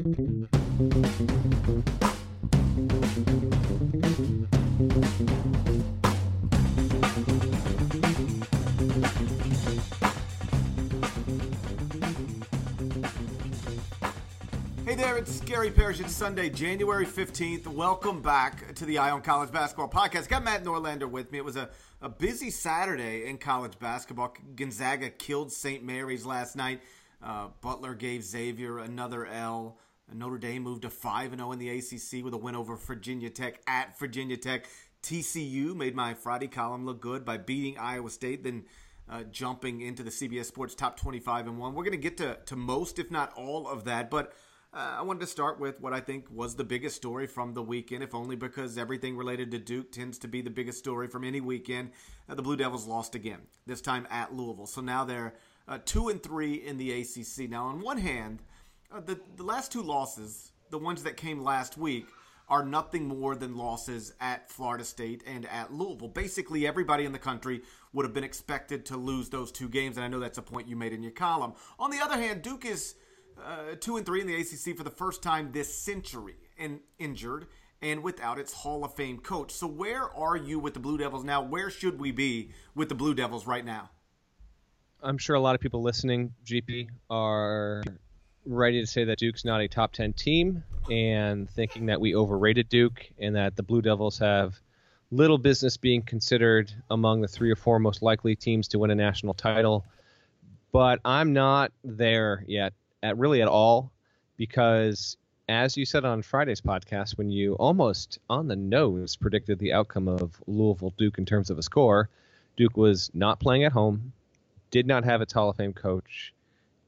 Hey there, it's Gary Parrish. It's Sunday, January 15th. Welcome back to the Eye on College Basketball Podcast. Got Matt Norlander with me. It was a, a busy Saturday in college basketball. Gonzaga killed St. Mary's last night. Uh, Butler gave Xavier another L. Notre Dame moved to 5 0 in the ACC with a win over Virginia Tech at Virginia Tech. TCU made my Friday column look good by beating Iowa State, then uh, jumping into the CBS Sports top 25 and 1. We're going to get to, to most, if not all, of that. But uh, I wanted to start with what I think was the biggest story from the weekend, if only because everything related to Duke tends to be the biggest story from any weekend. Uh, the Blue Devils lost again, this time at Louisville. So now they're uh, two and three in the ACC. Now, on one hand, uh, the the last two losses, the ones that came last week, are nothing more than losses at Florida State and at Louisville. Basically, everybody in the country would have been expected to lose those two games, and I know that's a point you made in your column. On the other hand, Duke is uh, two and three in the ACC for the first time this century, and injured and without its Hall of Fame coach. So where are you with the Blue Devils now? Where should we be with the Blue Devils right now? I'm sure a lot of people listening, GP, are ready to say that Duke's not a top 10 team and thinking that we overrated Duke and that the Blue Devils have little business being considered among the three or four most likely teams to win a national title. But I'm not there yet at really at all because as you said on Friday's podcast when you almost on the nose predicted the outcome of Louisville Duke in terms of a score, Duke was not playing at home, did not have its Hall of Fame coach,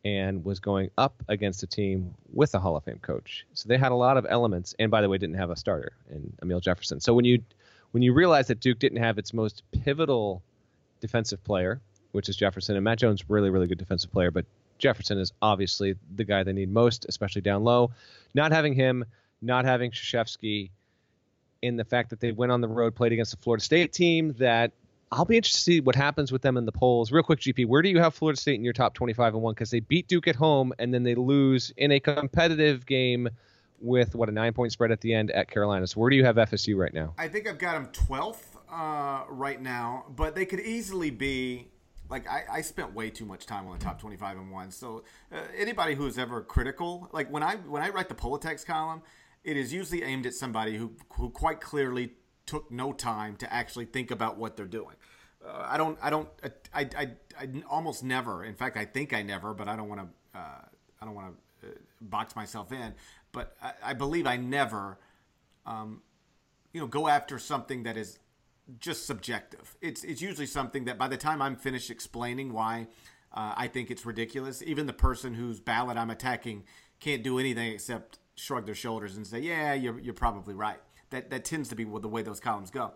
and was going up against a team with a Hall of Fame coach. So they had a lot of elements, and by the way, didn't have a starter in Amile Jefferson. So when you when you realize that Duke didn't have its most pivotal defensive player, which is Jefferson, and Matt Jones, really really good defensive player, but Jefferson is obviously the guy they need most, especially down low. Not having him, not having Krzyzewski, in the fact that they went on the road, played against the Florida State team that I'll be interested to see what happens with them in the polls. Real quick, GP, where do you have Florida State in your top 25 and one? Because they beat Duke at home and then they lose in a competitive game with what a nine point spread at the end at Carolina. So where do you have FSU right now? I think I've got them 12th uh, right now, but they could easily be like I, I, spent way too much time on the top 25 and one. So uh, anybody who is ever critical, like when I when I write the Poll Attacks column, it is usually aimed at somebody who who quite clearly took no time to actually think about what they're doing. Uh, I don't I don't I, I, I, almost never. In fact, I think I never, but I don't want to uh, I don't want to uh, box myself in. But I, I believe I never, um, you know, go after something that is just subjective. It's it's usually something that by the time I'm finished explaining why uh, I think it's ridiculous, even the person whose ballot I'm attacking can't do anything except shrug their shoulders and say, "Yeah, you're you're probably right." That that tends to be the way those columns go.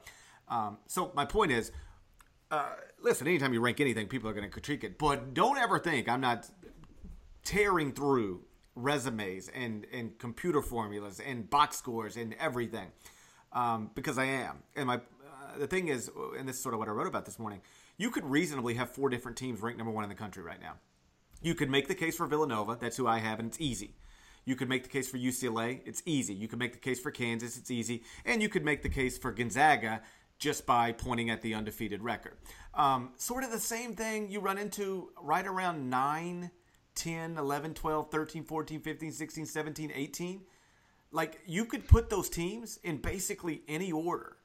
Um, so my point is, uh, listen. Anytime you rank anything, people are going to critique it, but don't ever think I'm not tearing through resumes and and computer formulas and box scores and everything um, because I am. And my the thing is, and this is sort of what I wrote about this morning, you could reasonably have four different teams ranked number one in the country right now. You could make the case for Villanova. That's who I have, and it's easy. You could make the case for UCLA. It's easy. You could make the case for Kansas. It's easy. And you could make the case for Gonzaga just by pointing at the undefeated record. Um, sort of the same thing you run into right around 9, 10, 11, 12, 13, 14, 15, 16, 17, 18. Like you could put those teams in basically any order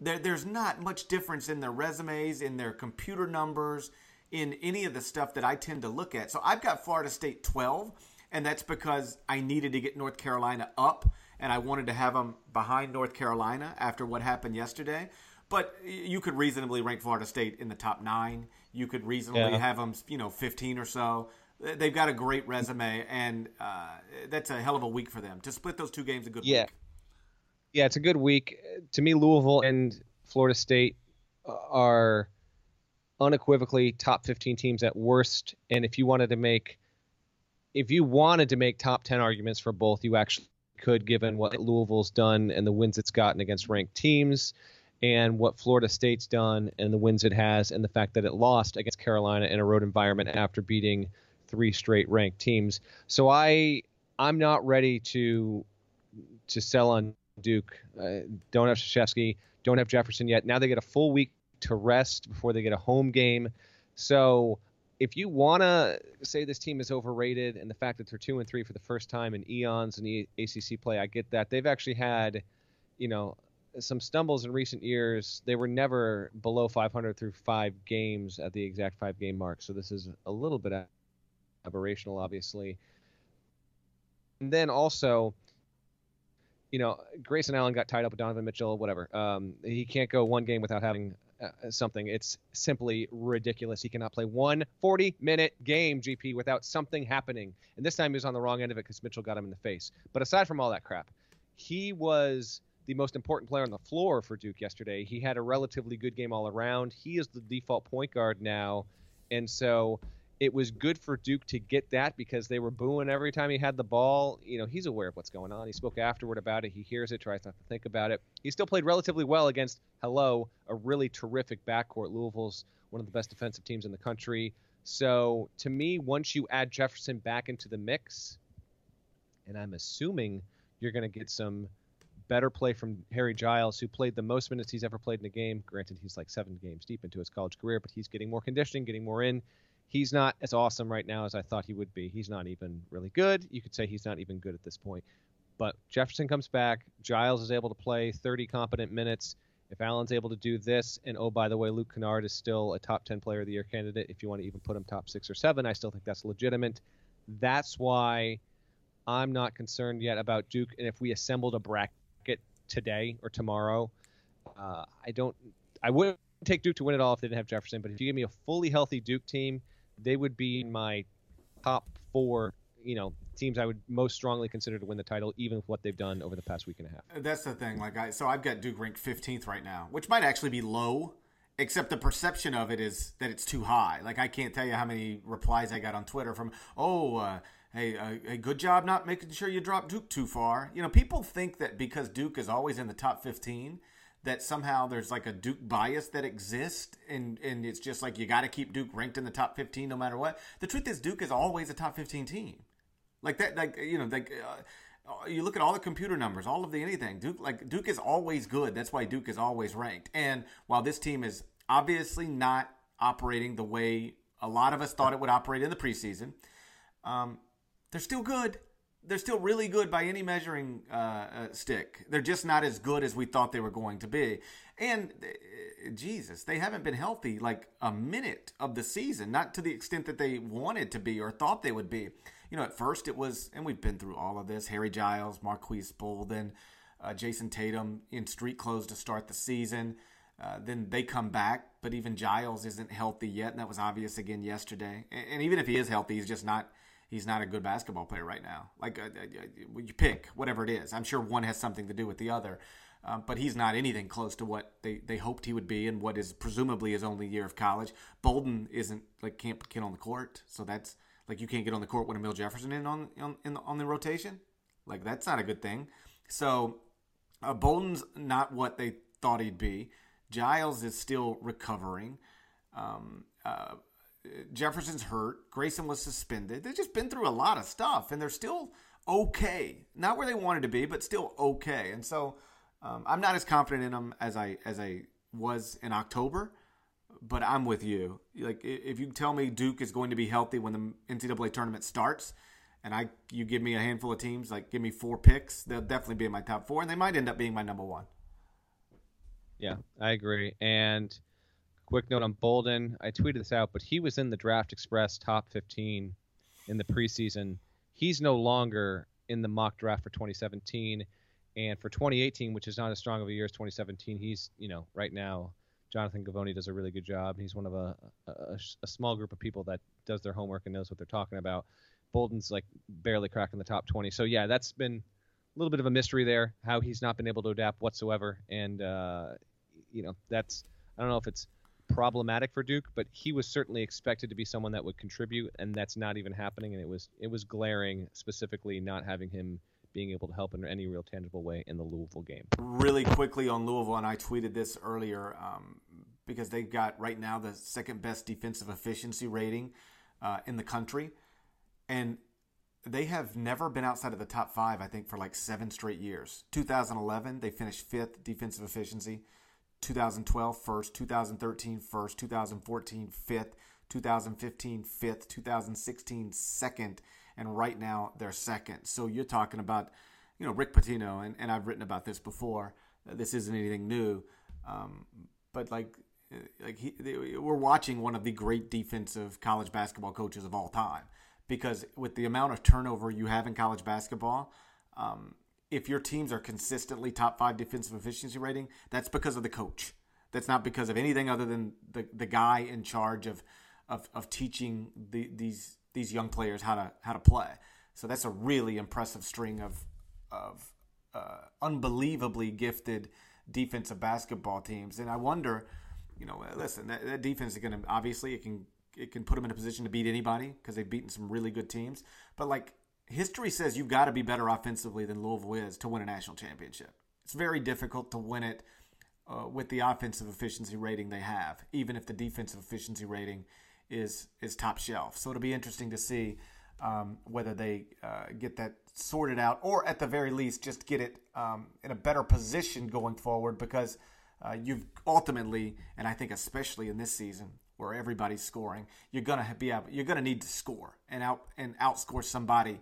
there, there's not much difference in their resumes, in their computer numbers, in any of the stuff that I tend to look at. So I've got Florida State 12, and that's because I needed to get North Carolina up, and I wanted to have them behind North Carolina after what happened yesterday. But you could reasonably rank Florida State in the top nine. You could reasonably yeah. have them, you know, 15 or so. They've got a great resume, and uh, that's a hell of a week for them to split those two games. A good yeah. week. Yeah, it's a good week. To me, Louisville and Florida State are unequivocally top 15 teams at worst. And if you wanted to make, if you wanted to make top 10 arguments for both, you actually could, given what Louisville's done and the wins it's gotten against ranked teams, and what Florida State's done and the wins it has, and the fact that it lost against Carolina in a road environment after beating three straight ranked teams. So I I'm not ready to to sell on Duke. Uh, don't have Krzyzewski, don't have Jefferson yet. Now they get a full week to rest before they get a home game. So if you want to say this team is overrated and the fact that they're two and three for the first time in eons in the ACC play, I get that. They've actually had, you know, some stumbles in recent years. They were never below 500 through five games at the exact five game mark. So this is a little bit aberrational, obviously. And then also, you know, Grayson Allen got tied up with Donovan Mitchell, whatever. Um, he can't go one game without having uh, something. It's simply ridiculous. He cannot play one 40 minute game, GP, without something happening. And this time he was on the wrong end of it because Mitchell got him in the face. But aside from all that crap, he was the most important player on the floor for Duke yesterday. He had a relatively good game all around. He is the default point guard now. And so it was good for Duke to get that because they were booing every time he had the ball. You know, he's aware of what's going on. He spoke afterward about it. He hears it, tries not to think about it. He still played relatively well against, hello, a really terrific backcourt. Louisville's one of the best defensive teams in the country. So to me, once you add Jefferson back into the mix, and I'm assuming you're going to get some better play from Harry Giles, who played the most minutes he's ever played in a game. Granted, he's like seven games deep into his college career, but he's getting more conditioning, getting more in he's not as awesome right now as I thought he would be. He's not even really good. You could say he's not even good at this point. But Jefferson comes back. Giles is able to play 30 competent minutes. If Allen's able to do this, and oh, by the way, Luke Kennard is still a top 10 player of the year candidate. If you want to even put him top six or seven, I still think that's legitimate. That's why I'm not concerned yet about Duke. And if we assembled a bracket today or tomorrow, uh, I don't. I wouldn't take Duke to win it all if they didn't have Jefferson. But if you give me a fully healthy Duke team they would be my top four you know teams I would most strongly consider to win the title, even with what they've done over the past week and a half. That's the thing. Like I, so I've got Duke ranked 15th right now, which might actually be low. Except the perception of it is that it's too high. Like I can't tell you how many replies I got on Twitter from, "Oh, uh, hey, uh, hey, good job not making sure you drop Duke too far." You know, people think that because Duke is always in the top 15, that somehow there's like a Duke bias that exists, and and it's just like you got to keep Duke ranked in the top 15 no matter what. The truth is, Duke is always a top 15 team, like that. Like you know, like. Uh, you look at all the computer numbers, all of the anything. Duke, like Duke, is always good. That's why Duke is always ranked. And while this team is obviously not operating the way a lot of us thought it would operate in the preseason, um, they're still good they're still really good by any measuring uh, uh, stick. They're just not as good as we thought they were going to be. And uh, Jesus, they haven't been healthy like a minute of the season, not to the extent that they wanted to be or thought they would be. You know, at first it was, and we've been through all of this Harry Giles, Marques Bolden, uh, Jayson Tatum in street clothes to start the season. Uh, then they come back, but even Giles isn't healthy yet, and that was obvious again yesterday. And, and even if he is healthy, he's just not he's not a good basketball player right now. Like uh, uh, uh, you pick whatever it is. I'm sure one has something to do with the other, um, but he's not anything close to what they, they hoped he would be and what is presumably his only year of college. Bolden isn't like can't get on the court, so that's like you can't get on the court when Amile Jefferson in on on in the, on the rotation. Like that's not a good thing. So uh, Bolden's not what they thought he'd be. Giles is still recovering. Um, uh, Jefferson's hurt. Grayson was suspended. They've just been through a lot of stuff, and they're still okay. Not where they wanted to be, but still okay. And so um, I'm not as confident in them as I as I was in October. But I'm with you. Like if you tell me Duke is going to be healthy when the NCAA tournament starts, and I you give me a handful of teams, like give me four picks, they'll definitely be in my top four, and they might end up being my number one. Yeah, I agree. And Quick note on Bolden. I tweeted this out, but he was in the Draft Express top 15 in the preseason. He's no longer in the mock draft for 2017. And for 2018, which is not as strong of a year as 2017, he's, you know, right now, Jonathan Givony does a really good job. He's one of a, a, a small group of people that does their homework and knows what they're talking about. Bolden's like barely cracking the top 20. So, yeah, that's been a little bit of a mystery there, how he's not been able to adapt whatsoever. And, uh, you know, that's, I don't know if it's problematic for Duke, but he was certainly expected to be someone that would contribute, and that's not even happening. And it was it was glaring, specifically not having him being able to help in any real tangible way in the Louisville game. Really quickly on Louisville, and I tweeted this earlier um, because they've got right now the second best defensive efficiency rating uh, in the country, and they have never been outside of the top five, I think, for like seven straight years. 2011, they finished fifth defensive efficiency. 2012, first. 2013, first. 2014, fifth. 2015, fifth. 2016, second. And right now, they're second. So you're talking about, you know, Rick Pitino, and, and I've written about this before. This isn't anything new. Um, but like, like he, we're watching one of the great defensive college basketball coaches of all time because with the amount of turnover you have in college basketball, um, if your teams are consistently top five defensive efficiency rating, that's because of the coach. That's not because of anything other than the, the guy in charge of, of, of teaching the, these these young players how to how to play. So that's a really impressive string of of uh, unbelievably gifted defensive basketball teams. And I wonder, you know, listen, that, that defense is going to obviously it can it can put them in a position to beat anybody because they've beaten some really good teams. But like history says, you've got to be better offensively than Louisville is to win a national championship. It's very difficult to win it uh, with the offensive efficiency rating they have, even if the defensive efficiency rating is is top shelf. So it'll be interesting to see um, whether they uh, get that sorted out, or at the very least, just get it um, in a better position going forward because. Uh, you've ultimately, and I think especially in this season, where everybody's scoring, you're gonna be able, you're gonna need to score and out and outscore somebody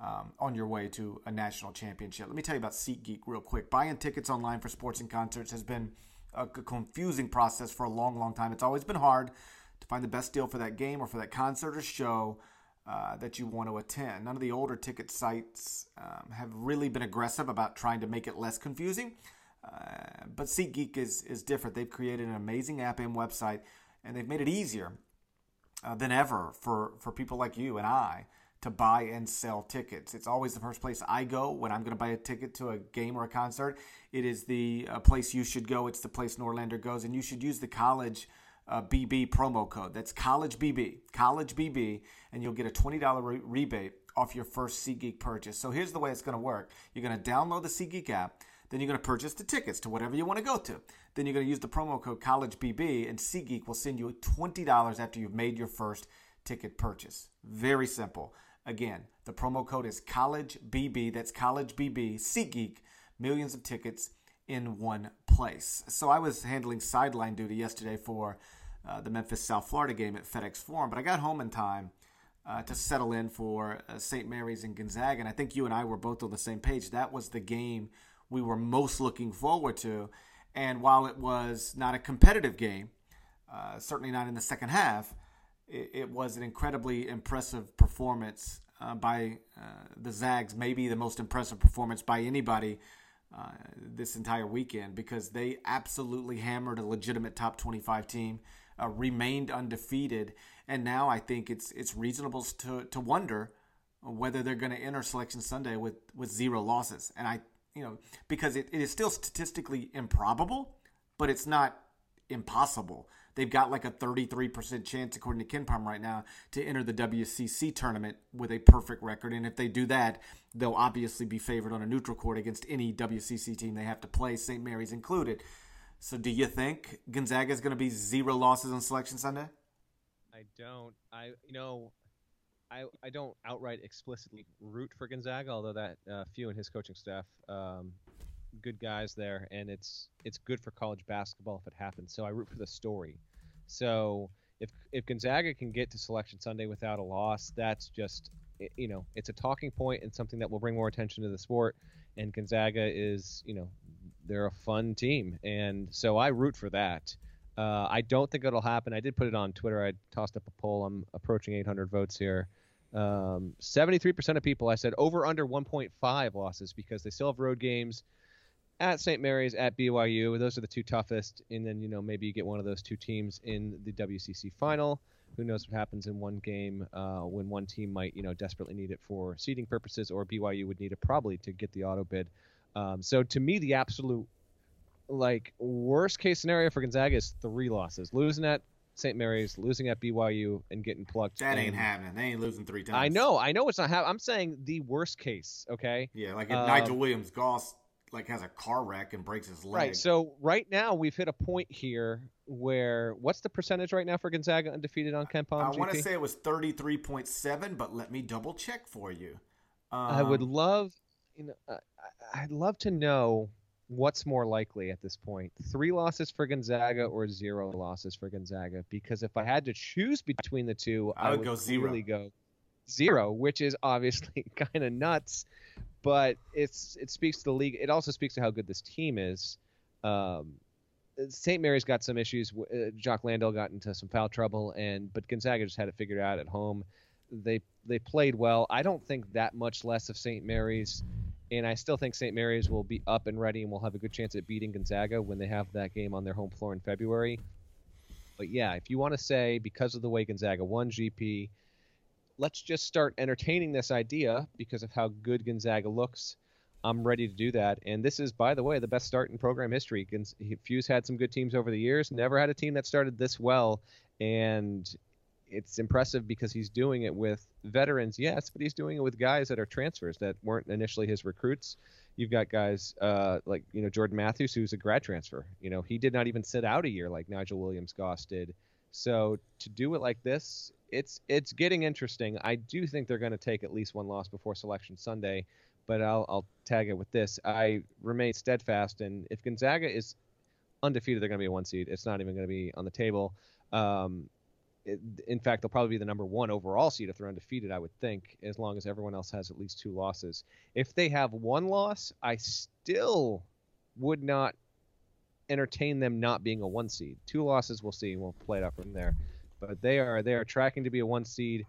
um, on your way to a national championship. Let me tell you about SeatGeek real quick. Buying tickets online for sports and concerts has been a confusing process for a long, long time. It's always been hard to find the best deal for that game or for that concert or show. Uh, that you want to attend. None of the older ticket sites um, have really been aggressive about trying to make it less confusing. Uh, but SeatGeek is, is different. They've created an amazing app and website and they've made it easier uh, than ever for, for people like you and I to buy and sell tickets. It's always the first place I go when I'm going to buy a ticket to a game or a concert. It is the uh, place you should go. It's the place Norlander goes, and you should use the college uh, BB promo code. That's college BB, college BB, and you'll get a twenty dollar re- rebate off your first SeatGeek purchase. So here's the way it's going to work: you're going to download the SeatGeek app. Then you're going to purchase the tickets to whatever you want to go to. Then you're going to use the promo code CollegeBB, and SeatGeek will send you $20 after you've made your first ticket purchase. Very simple. Again, the promo code is CollegeBB. That's CollegeBB. SeatGeek. Millions of tickets in one place. So I was handling sideline duty yesterday for uh, the Memphis South Florida game at FedEx Forum, but I got home in time uh, to settle in for uh, St. Mary's and Gonzaga. And I think you and I were both on the same page. That was the game we were most looking forward to. And while it was not a competitive game, uh, certainly not in the second half, it, it was an incredibly impressive performance uh, by uh, the Zags, maybe the most impressive performance by anybody uh, this entire weekend because they absolutely hammered a legitimate top 25 team, uh, remained undefeated, and now I think it's it's reasonable to to wonder whether they're going to enter Selection Sunday with with zero losses. And I you know, because it, it is still statistically improbable, but it's not impossible. They've got like a 33% chance, according to KenPom right now, to enter the WCC tournament with a perfect record. And if they do that, they'll obviously be favored on a neutral court against any WCC team they have to play, St. Mary's included. So do you think Gonzaga is going to be zero losses on Selection Sunday? I don't. I, you know, I, I don't outright explicitly root for Gonzaga, although that uh, Few and his coaching staff, um, good guys there, and it's it's good for college basketball if it happens. So I root for the story. So if if Gonzaga can get to Selection Sunday without a loss, that's just you know it's a talking point and something that will bring more attention to the sport. And Gonzaga is you know they're a fun team, and so I root for that. Uh, I don't think it'll happen. I did put it on Twitter. I tossed up a poll. I'm approaching 800 votes here. Um, 73% of people I said over under 1.5 losses because they still have road games at St. Mary's, at BYU. Those are the two toughest. And then, you know, maybe you get one of those two teams in the WCC final. Who knows what happens in one game uh, when one team might, you know, desperately need it for seeding purposes, or BYU would need it probably to get the auto bid. Um, so to me, the absolute like worst case scenario for Gonzaga is three losses: losing at St. Mary's, losing at BYU, and getting plucked. That ain't happening. They ain't losing three times. I know. I know it's not happening. I'm saying the worst case. Okay. Yeah, like if um, Nigel Williams Goss like has a car wreck and breaks his leg. Right. So right now we've hit a point here where what's the percentage right now for Gonzaga undefeated on KenPom? I want to say it was thirty three point seven, but let me double check for you. Um, I would um, love, you know, I'd love to know what's more likely at this point: three losses for Gonzaga or zero losses for Gonzaga? Because if I had to choose between the two, I, I would, would go zero. Go zero, which is obviously kind of nuts but it's it speaks to the league. It also speaks to how good this team is. Um, St. Mary's got some issues. Uh, Jock Landale got into some foul trouble, and but Gonzaga just had it figured out at home. They they played well. I don't think that much less of St. Mary's, and I still think St. Mary's will be up and ready and will have a good chance at beating Gonzaga when they have that game on their home floor in February. But yeah, if you want to say because of the way Gonzaga won GP, let's just start entertaining this idea because of how good Gonzaga looks. I'm ready to do that. And this is, by the way, the best start in program history. Few's had some good teams over the years, never had a team that started this well. And it's impressive because he's doing it with veterans, yes, but he's doing it with guys that are transfers that weren't initially his recruits. You've got guys uh, like you know Jordan Mathews, who's a grad transfer. You know he did not even sit out a year like Nigel Williams Goss did. So to do it like this, it's it's getting interesting. I do think they're going to take at least one loss before Selection Sunday, but I'll I'll tag it with this. I remain steadfast, and if Gonzaga is undefeated, they're going to be a one seed. It's not even going to be on the table. Um, it, in fact, they'll probably be the number one overall seed if they're undefeated. I would think, as long as everyone else has at least two losses. If they have one loss, I still would not entertain them not being a one seed. Two losses, we'll see. We'll play it out from there. But they are they are tracking to be a one seed,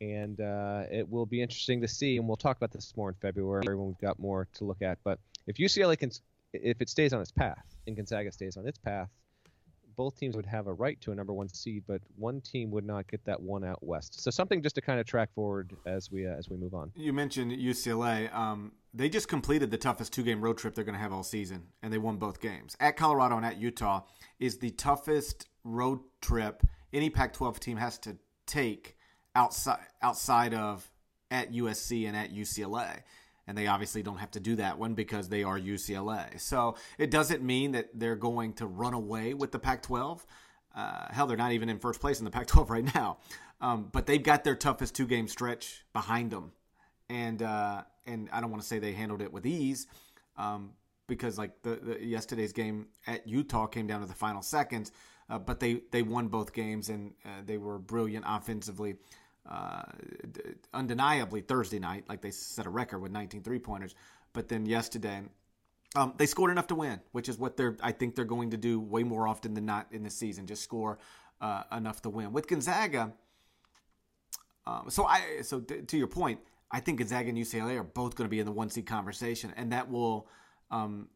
and uh, it will be interesting to see. And we'll talk about this more in February when we've got more to look at. But if UCLA can, if it stays on its path and Gonzaga stays on its path, both teams would have a right to a number one seed, but one team would not get that one out west. So something just to kind of track forward as we uh, as we move on. You mentioned UCLA. Um, they just completed the toughest two game road trip they're going to have all season, and they won both games. At Colorado and at Utah is the toughest road trip any Pac-12 team has to take outside outside of at USC and at UCLA. And they obviously don't have to do that one because they are UCLA. So it doesn't mean that they're going to run away with the Pac 12. Uh, hell, they're not even in first place in the Pac 12 right now. Um, but they've got their toughest two game stretch behind them. And, uh, and I don't want to say they handled it with ease um, because, like, the, the, yesterday's game at Utah came down to the final seconds. Uh, but they, they won both games and uh, they were brilliant offensively. Uh, undeniably Thursday night, like they set a record with 19 three pointers. But then yesterday, um, they scored enough to win, which is what they're I think they're going to do way more often than not in the season. Just score uh, enough to win. With Gonzaga, um, so I so to your point, I think Gonzaga and UCLA are both going to be in the one seed conversation, and that will um,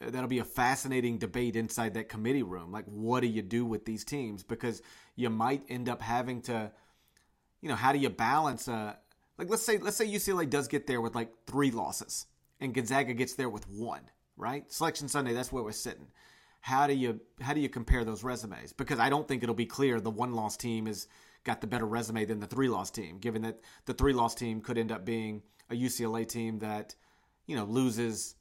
that'll be a fascinating debate inside that committee room. Like, what do you do with these teams? Because you might end up having to, you know, how do you balance a like let's say let's say UCLA does get there with like three losses and Gonzaga gets there with one, right? Selection Sunday, that's where we're sitting. How do you how do you compare those resumes? Because I don't think it'll be clear the one loss team has got the better resume than the three loss team, given that the three loss team could end up being a UCLA team that, you know, loses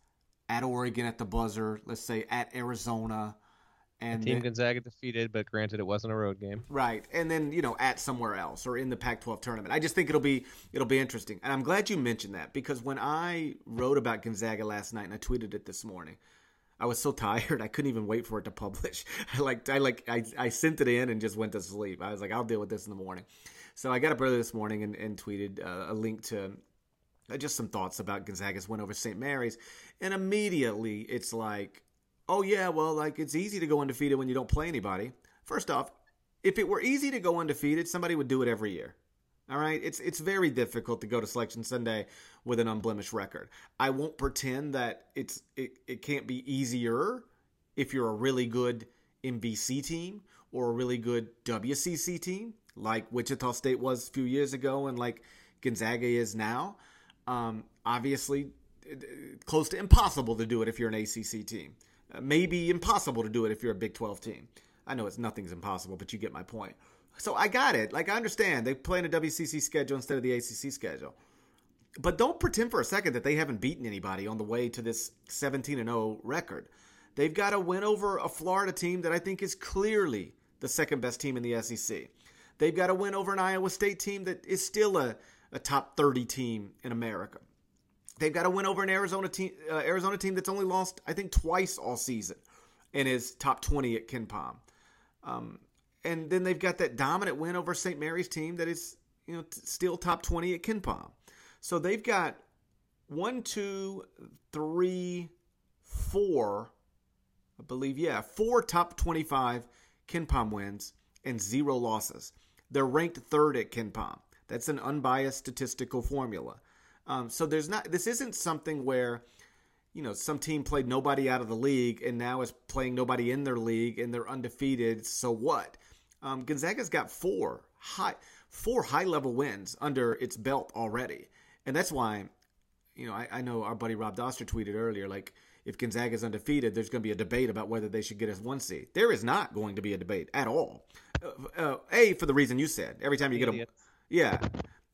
at Oregon at the buzzer, let's say at Arizona. And Team then, Gonzaga defeated, but granted, it wasn't a road game. Right, and then you know at somewhere else or in the Pac-12 tournament. I just think it'll be it'll be interesting, and I'm glad you mentioned that because when I wrote about Gonzaga last night and I tweeted it this morning, I was so tired I couldn't even wait for it to publish. I like I like I, I sent it in and just went to sleep. I was like I'll deal with this in the morning. So I got up early this morning and, and tweeted uh, a link to Uh, just some thoughts about Gonzaga's win over St. Mary's, and immediately it's like, oh yeah, well, like it's easy to go undefeated when you don't play anybody. First off, if it were easy to go undefeated, somebody would do it every year. All right, it's it's very difficult to go to Selection Sunday with an unblemished record. I won't pretend that it's it, it can't be easier if you're a really good MVC team or a really good WCC team, like Wichita State was a few years ago and like Gonzaga is now. Um, obviously, close to impossible to do it if you're an ACC team. Uh, maybe impossible to do it if you're a Big 12 team. I know it's nothing's impossible, but you get my point. So I got it. Like I understand they play in a WCC schedule instead of the ACC schedule. but don't pretend for a second that they haven't beaten anybody on the way to this 17 and 0 record. They've got a win over a Florida team that I think is clearly the second best team in the SEC. They've got a win over an Iowa State team that is still a, a top 30 team in America. They've got a win over an Arizona team, uh, Arizona team that's only lost, I think, twice all season, and is top 20 at KenPom. Um, and then they've got that dominant win over St. Mary's team that is, you know, t- still top 20 at KenPom. So they've got one, two, three, four, I believe, yeah, four top 25 KenPom wins and zero losses. They're ranked third at KenPom. That's an unbiased statistical formula. Um, so there's not. This isn't something where, you know, some team played nobody out of the league and now is playing nobody in their league and they're undefeated. So what? Um, Gonzaga's got four high four high level wins under its belt already, and that's why, you know, I, I know our buddy Rob Dauster tweeted earlier like if Gonzaga is undefeated, there's going to be a debate about whether they should get as one seed. There is not going to be a debate at all. Uh, uh, a for the reason you said. Every time you get a yeah.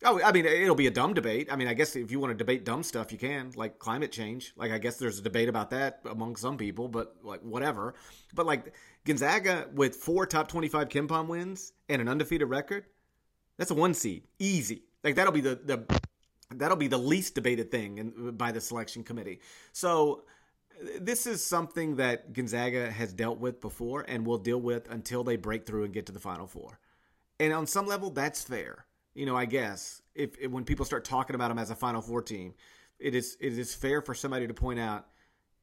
Oh, I mean, it'll be a dumb debate. I mean, I guess if you want to debate dumb stuff, you can, like climate change. Like, I guess there's a debate about that among some people, but like whatever. But like Gonzaga with four top 25 KenPom wins and an undefeated record, that's a one seed, easy. Like that'll be the the that'll be the least debated thing in, by the selection committee. So this is something that Gonzaga has dealt with before and will deal with until they break through and get to the Final Four. And on some level, that's fair. You know, I guess if, if when people start talking about them as a Final Four team, it is it is fair for somebody to point out,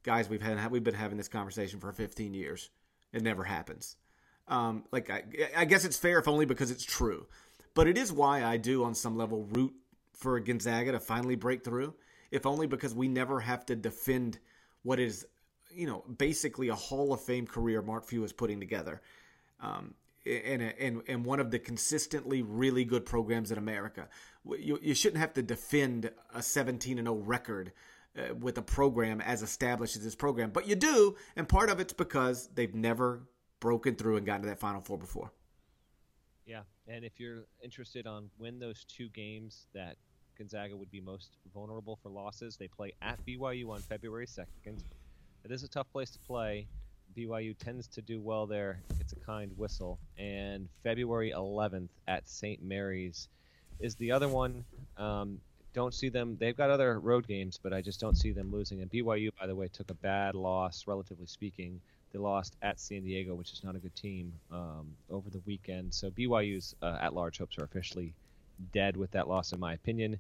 guys, we've had we've been having this conversation for 15 years. It never happens. Um, like I, I guess it's fair if only because it's true, but it is why I do on some level root for Gonzaga to finally break through, if only because we never have to defend what is, you know, basically a Hall of Fame career Mark Few is putting together. Um, and, and, and one of the consistently really good programs in America. You, you shouldn't have to defend a 17 and 0 record uh, with a program as established as this program, but you do, and part of it's because they've never broken through and gotten to that Final Four before. Yeah, and if you're interested on when those two games that Gonzaga would be most vulnerable for losses. They play at BYU on February 2nd. It is a tough place to play. BYU tends to do well there. It's a kind whistle. And February 11th at St. Mary's is the other one. Um, don't see them. They've got other road games, but I just don't see them losing. And BYU, by the way, took a bad loss, relatively speaking. They lost at San Diego, which is not a good team, um, over the weekend. So BYU's uh, at-large hopes are officially dead with that loss, in my opinion.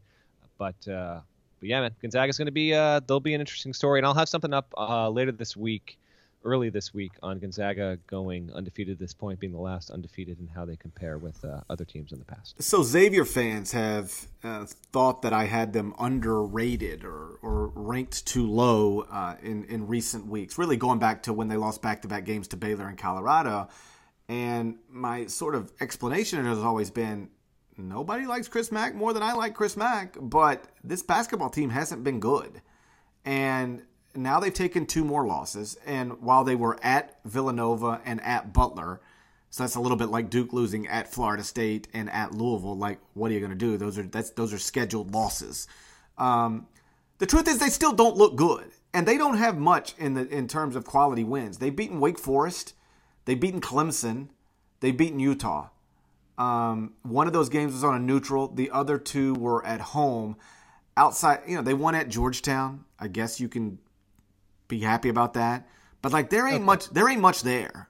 But uh, but yeah, man, Gonzaga's going to be uh, they'll be an interesting story, and I'll have something up uh, later this week, early this week on Gonzaga going undefeated at this point, being the last undefeated, and how they compare with uh, other teams in the past. So Xavier fans have uh, thought that I had them underrated or, or ranked too low uh, in in recent weeks, really going back to when they lost back to back games to Baylor and Colorado. And my sort of explanation has always been nobody likes Chris Mack more than I like Chris Mack, but this basketball team hasn't been good. And now they've taken two more losses. And while they were at Villanova and at Butler, so that's a little bit like Duke losing at Florida State and at Louisville. Like, what are you going to do? Those are that's those are scheduled losses. Um, the truth is, they still don't look good, and they don't have much in the in terms of quality wins. They've beaten Wake Forest, they've beaten Clemson, they've beaten Utah. Um, one of those games was on a neutral. The other two were at home. Outside, you know, they won at Georgetown. I guess you can be happy about that. But like, there ain't okay. much. There ain't much there.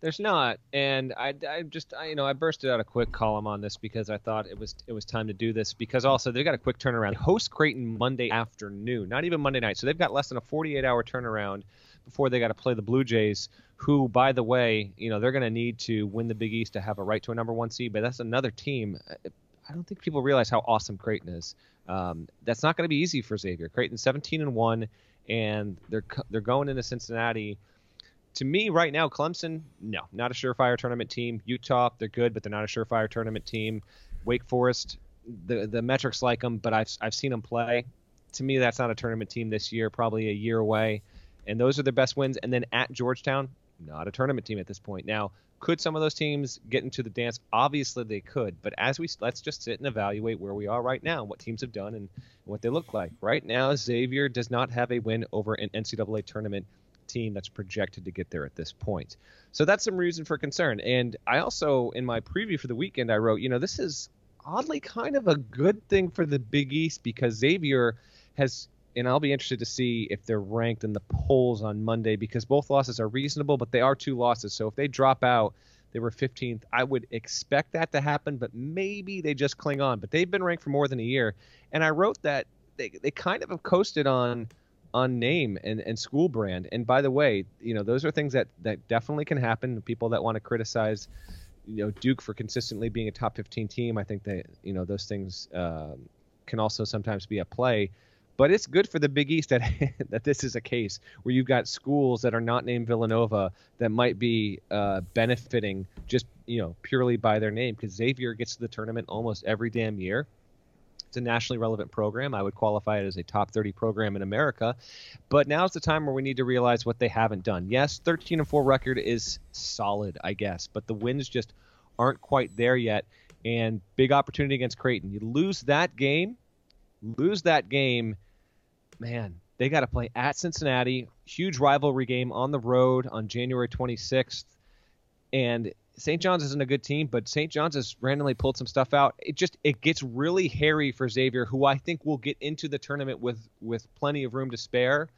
There's not, and I, I just, I, you know, I bursted out a quick column on this because I thought it was it was time to do this because also they've got a quick turnaround. Host Creighton Monday afternoon, not even Monday night, so they've got less than a 48 hour turnaround before they got to play the Blue Jays, who, by the way, you know, they're going to need to win the Big East to have a right to a number one seed. But that's another team. I don't think people realize how awesome Creighton is. Um, that's not going to be easy for Xavier. Creighton 17 and one, and they're they're going into Cincinnati. To me, right now, Clemson, no, not a surefire tournament team. Utah, they're good, but they're not a surefire tournament team. Wake Forest, the the metrics like them, but I've I've seen them play. To me, that's not a tournament team this year. Probably a year away and those are their best wins. And then at Georgetown, not a tournament team at this point. Now, Could some of those teams get into the dance? Obviously they could, but as we let's just sit and evaluate where we are right now, what teams have done, and what they look like. Right now, Xavier does not have a win over an NCAA tournament team that's projected to get there at this point. So that's some reason for concern. And I also, in my preview for the weekend, I wrote, you know, this is oddly kind of a good thing for the Big East because Xavier has and I'll be interested to see if they're ranked in the polls on Monday because both losses are reasonable, but they are two losses. So if they drop out, they were 15th. I would expect that to happen, but maybe they just cling on. But they've been ranked for more than a year, and I wrote that they they kind of have coasted on on name and, and school brand. And by the way, you know those are things that that definitely can happen. People that want to criticize you know Duke for consistently being a top 15 team, I think that you know those things um, can also sometimes be a play. But it's good for the Big East that that this is a case where you've got schools that are not named Villanova that might be uh, benefiting just you know purely by their name because Xavier gets to the tournament almost every damn year. It's a nationally relevant program. I would qualify it as a top 30 program in America. But now's the time where we need to realize what they haven't done. Yes, 13 and 4 record is solid, I guess, but the wins just aren't quite there yet. And big opportunity against Creighton. You lose that game, lose that game man, they got to play at Cincinnati. Huge rivalry game on the road on January 26th. And St. John's isn't a good team, but St. John's has randomly pulled some stuff out. It just it gets really hairy for Xavier, who I think will get into the tournament with with plenty of room to spare.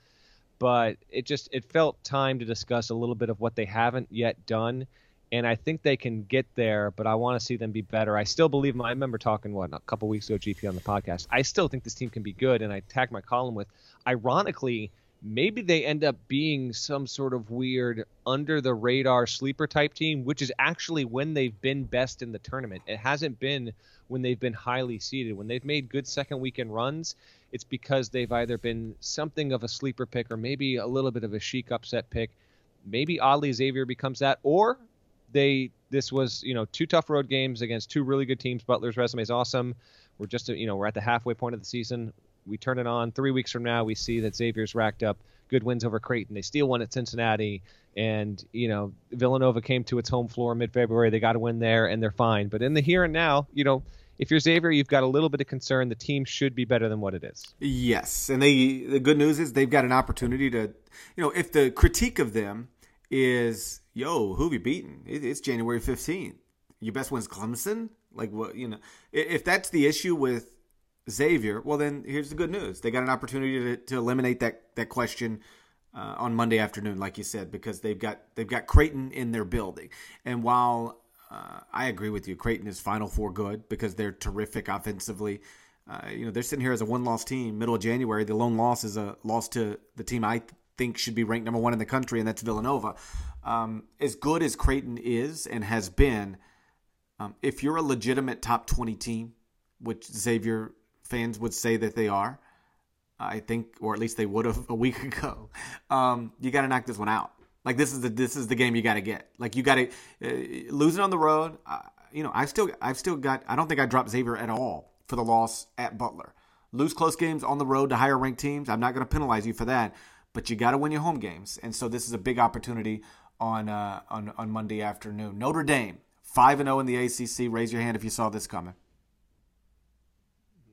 But it just it felt time to discuss a little bit of what they haven't yet done and I think they can get there, but I want to see them be better. I still believe. I remember talking what a couple weeks ago, GP on the podcast. I still think this team can be good, and I tagged my column with, ironically, maybe they end up being some sort of weird under the radar sleeper type team, which is actually when they've been best in the tournament. It hasn't been when they've been highly seeded. When they've made good second weekend runs, it's because they've either been something of a sleeper pick or maybe a little bit of a chic upset pick. Maybe oddly Xavier becomes that, or they this was you know two tough road games against two really good teams. Butler's resume is awesome. We're just you know we're at the halfway point of the season. We turn it on three weeks from now. We see that Xavier's racked up good wins over Creighton. They steal one at Cincinnati, and you know Villanova came to its home floor mid-February. They got to win there, and they're fine. But in the here and now, you know, if you're Xavier, you've got a little bit of concern. The team should be better than what it is. Yes, and they the good news is they've got an opportunity to, you know, if the critique of them is yo, who have you beaten? it's January 15th. Your best one's Clemson? Like, what, you know, if that's the issue with Xavier, well, then here's the good news. They got an opportunity to, to eliminate that, that question uh, on Monday afternoon, like you said, because they've got, they've got Creighton in their building. And while uh, I agree with you, Creighton is Final Four good because they're terrific offensively. Uh, you know, they're sitting here as a one loss team, middle of January. The lone loss is a loss to the team I think should be ranked number one in the country, and that's Villanova. Um, as good as Creighton is and has been, um, if you're a legitimate top 20 team, which Xavier fans would say that they are, I think, or at least they would have a week ago, um, you got to knock this one out. Like this is the this is the game you got to get. Like you got to uh, lose it on the road. Uh, you know, I still I've still got. I don't think I dropped Xavier at all for the loss at Butler. Lose close games on the road to higher ranked teams. I'm not going to penalize you for that but you got to win your home games. And so this is a big opportunity on uh, on on Monday afternoon. Notre Dame five and zero oh in the ACC. Raise your hand if you saw this coming.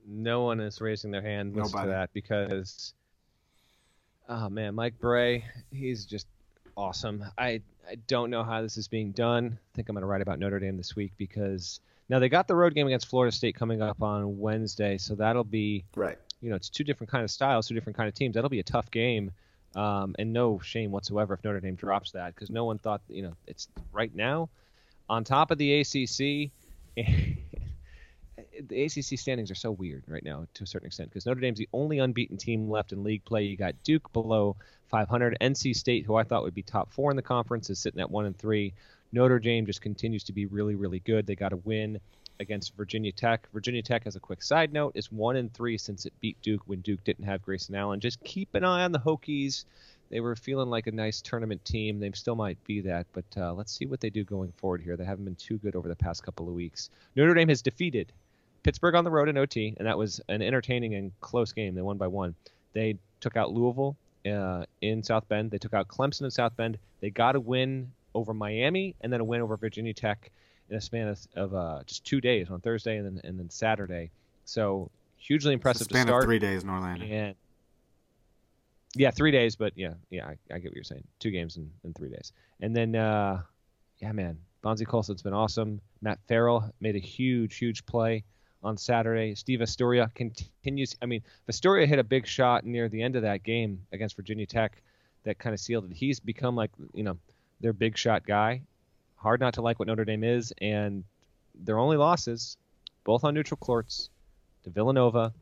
No one is raising their hand to that because, oh man, Mike Brey, he's just awesome. I I don't know how this is being done. I think I'm going to write about Notre Dame this week because now they got the road game against Florida State coming up on Wednesday, so that'll be right. You know, it's two different kind of styles, two different kind of teams. That'll be a tough game. Um, and no shame whatsoever if Notre Dame drops that because no one thought, you know, it's right now on top of the ACC. the ACC standings are so weird right now to a certain extent because Notre Dame's the only unbeaten team left in league play. You got Duke below 500, NC State, who I thought would be top four in the conference, is sitting at one and three. Notre Dame just continues to be really, really good. They got a win against Virginia Tech. Virginia Tech, as a quick side note, is one and three since it beat Duke when Duke didn't have Grayson Allen. Just keep an eye on the Hokies. They were feeling like a nice tournament team. They still might be that, but uh, let's see what they do going forward here. They haven't been too good over the past couple of weeks. Notre Dame has defeated Pittsburgh on the road in OT, and that was an entertaining and close game. They won by one. They took out Louisville uh, in South Bend. They took out Clemson in South Bend. They got a win over Miami, and then a win over Virginia Tech in a span of, of uh, just two days on Thursday and then and then Saturday. So hugely impressive span to start. of three days in Orlando. And yeah, three days, but yeah, yeah, I, I get what you're saying. Two games in, in three days, and then uh, yeah, man, Bonzie Colson's been awesome. Matt Farrell made a huge, huge play on Saturday. Steve Vasturia continues. I mean, Vasturia hit a big shot near the end of that game against Virginia Tech that kind of sealed it. He's become like you know their big shot guy. Hard not to like what Notre Dame is, and their only losses, both on neutral courts, to Villanova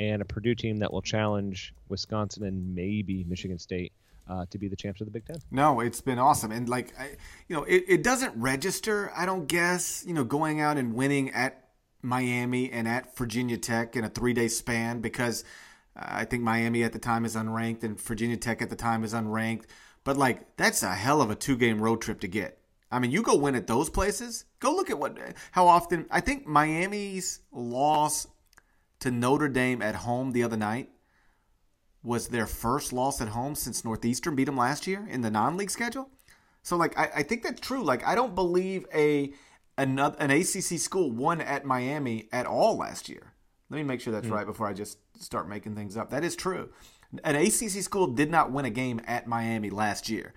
and a Purdue team that will challenge Wisconsin and maybe Michigan State uh, to be the champs of the Big Ten. No, it's been awesome, and like I, you know, it, it doesn't register. I don't guess you know going out and winning at Miami and at Virginia Tech in a three day span because uh, I think Miami at the time is unranked and Virginia Tech at the time is unranked. But like that's a hell of a two game road trip to get. I mean, you go win at those places. Go look at what how often I think Miami's loss to Notre Dame at home the other night was their first loss at home since Northeastern beat them last year in the non-league schedule. So like I, I think that's true. Like I don't believe a another an ACC school won at Miami at all last year. Let me make sure that's mm. right before I just start making things up. That is true. An ACC school did not win a game at Miami last year.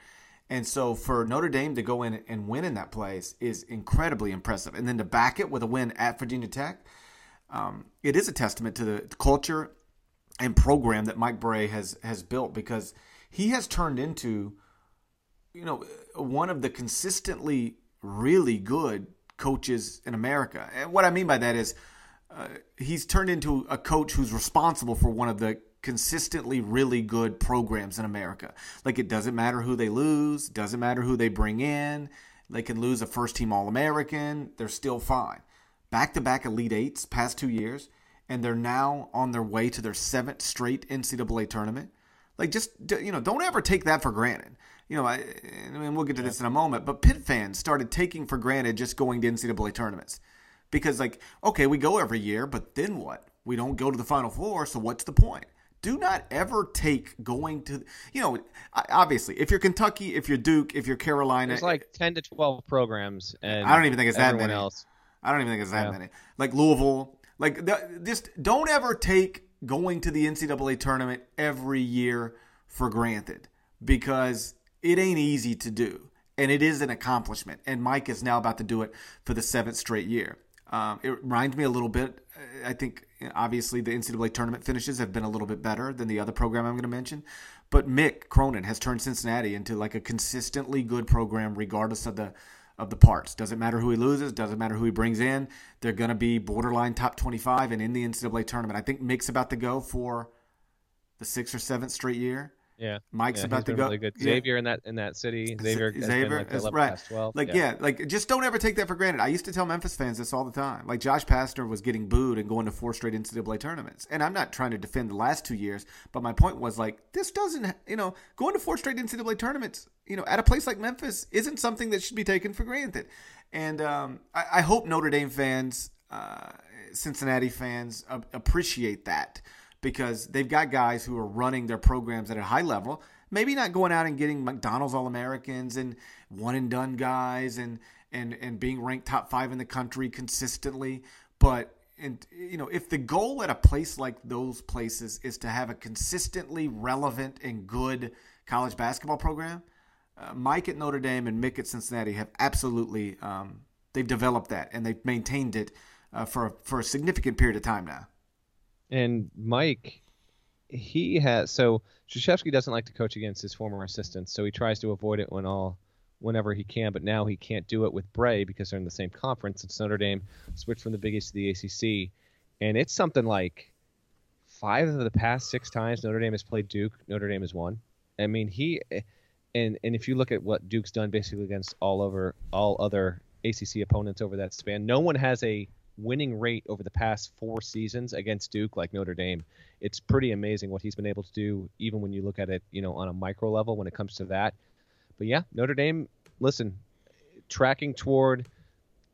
And so for Notre Dame to go in and win in that place is incredibly impressive. And then to back it with a win at Virginia Tech, um, it is a testament to the culture and program that Mike Brey has has built because he has turned into, you know, one of the consistently really good coaches in America. And what I mean by that is uh, he's turned into a coach who's responsible for one of the consistently really good programs in America. Like it doesn't matter who they lose, doesn't matter who they bring in. They can lose a first team All American, they're still fine. Back to back Elite Eights past two years, and they're now on their way to their seventh straight NCAA tournament. Like just you know, don't ever take that for granted you know, I, I mean, we'll get to this in a moment, but Pitt fans started taking for granted just going to NCAA tournaments because, like, okay, we go every year, but then what? We don't go to the Final Four, so what's the point? Do not ever take going to, you know, obviously, if you're Kentucky, if you're Duke, if you're Carolina, there's like ten to twelve programs, and I don't even think it's that many. Else. I don't even think it's that yeah. many. Like Louisville, like the, just don't ever take going to the NCAA tournament every year for granted because it ain't easy to do, and it is an accomplishment. And Mike is now about to do it for the seventh straight year. Um, it reminds me a little bit. I think obviously the NCAA tournament finishes have been a little bit better than the other program I'm going to mention, but Mick Cronin has turned Cincinnati into like a consistently good program, regardless of the of the parts. Doesn't matter who he loses, doesn't matter who he brings in. They're going to be borderline top 25 and in the NCAA tournament. I think Mick's about to go for the sixth or seventh straight year. Yeah, Mike's yeah, about to go. Really good. Xavier yeah. in that in that city. Xavier, Xavier like is right. 12. Like yeah. yeah. like just don't ever take that for granted. I used to tell Memphis fans this all the time. Like Josh Pastner was getting booed and going to four straight NCAA tournaments, and I'm not trying to defend the last two years, but my point was like this doesn't, you know, going to four straight NCAA tournaments, you know, at a place like Memphis isn't something that should be taken for granted. And um, I, I, hope Notre Dame fans, uh, Cincinnati fans, uh, appreciate that because they've got guys who are running their programs at a high level. Maybe not going out and getting McDonald's All Americans and one and done guys and and and being ranked top five in the country consistently, but and you know if the goal at a place like those places is to have a consistently relevant and good college basketball program, uh, Mike at Notre Dame and Mick at Cincinnati have absolutely um, they've developed that and they've maintained it uh, for for a significant period of time now. And Mike, he has so Krzyzewski doesn't like to coach against his former assistants, so he tries to avoid it when all whenever he can. But now he can't do it with Brey because they're in the same conference. It's Notre Dame switched from the Big East to the ACC, and it's something like five of the past six times Notre Dame has played Duke, Notre Dame has won. I mean, he and and if you look at what Duke's done basically against all over all other ACC opponents over that span, no one has a winning rate over the past four seasons against Duke, like Notre Dame, it's pretty amazing what he's been able to do, even when you look at it, you know, on a micro level when it comes to that. But yeah, Notre Dame, listen, tracking toward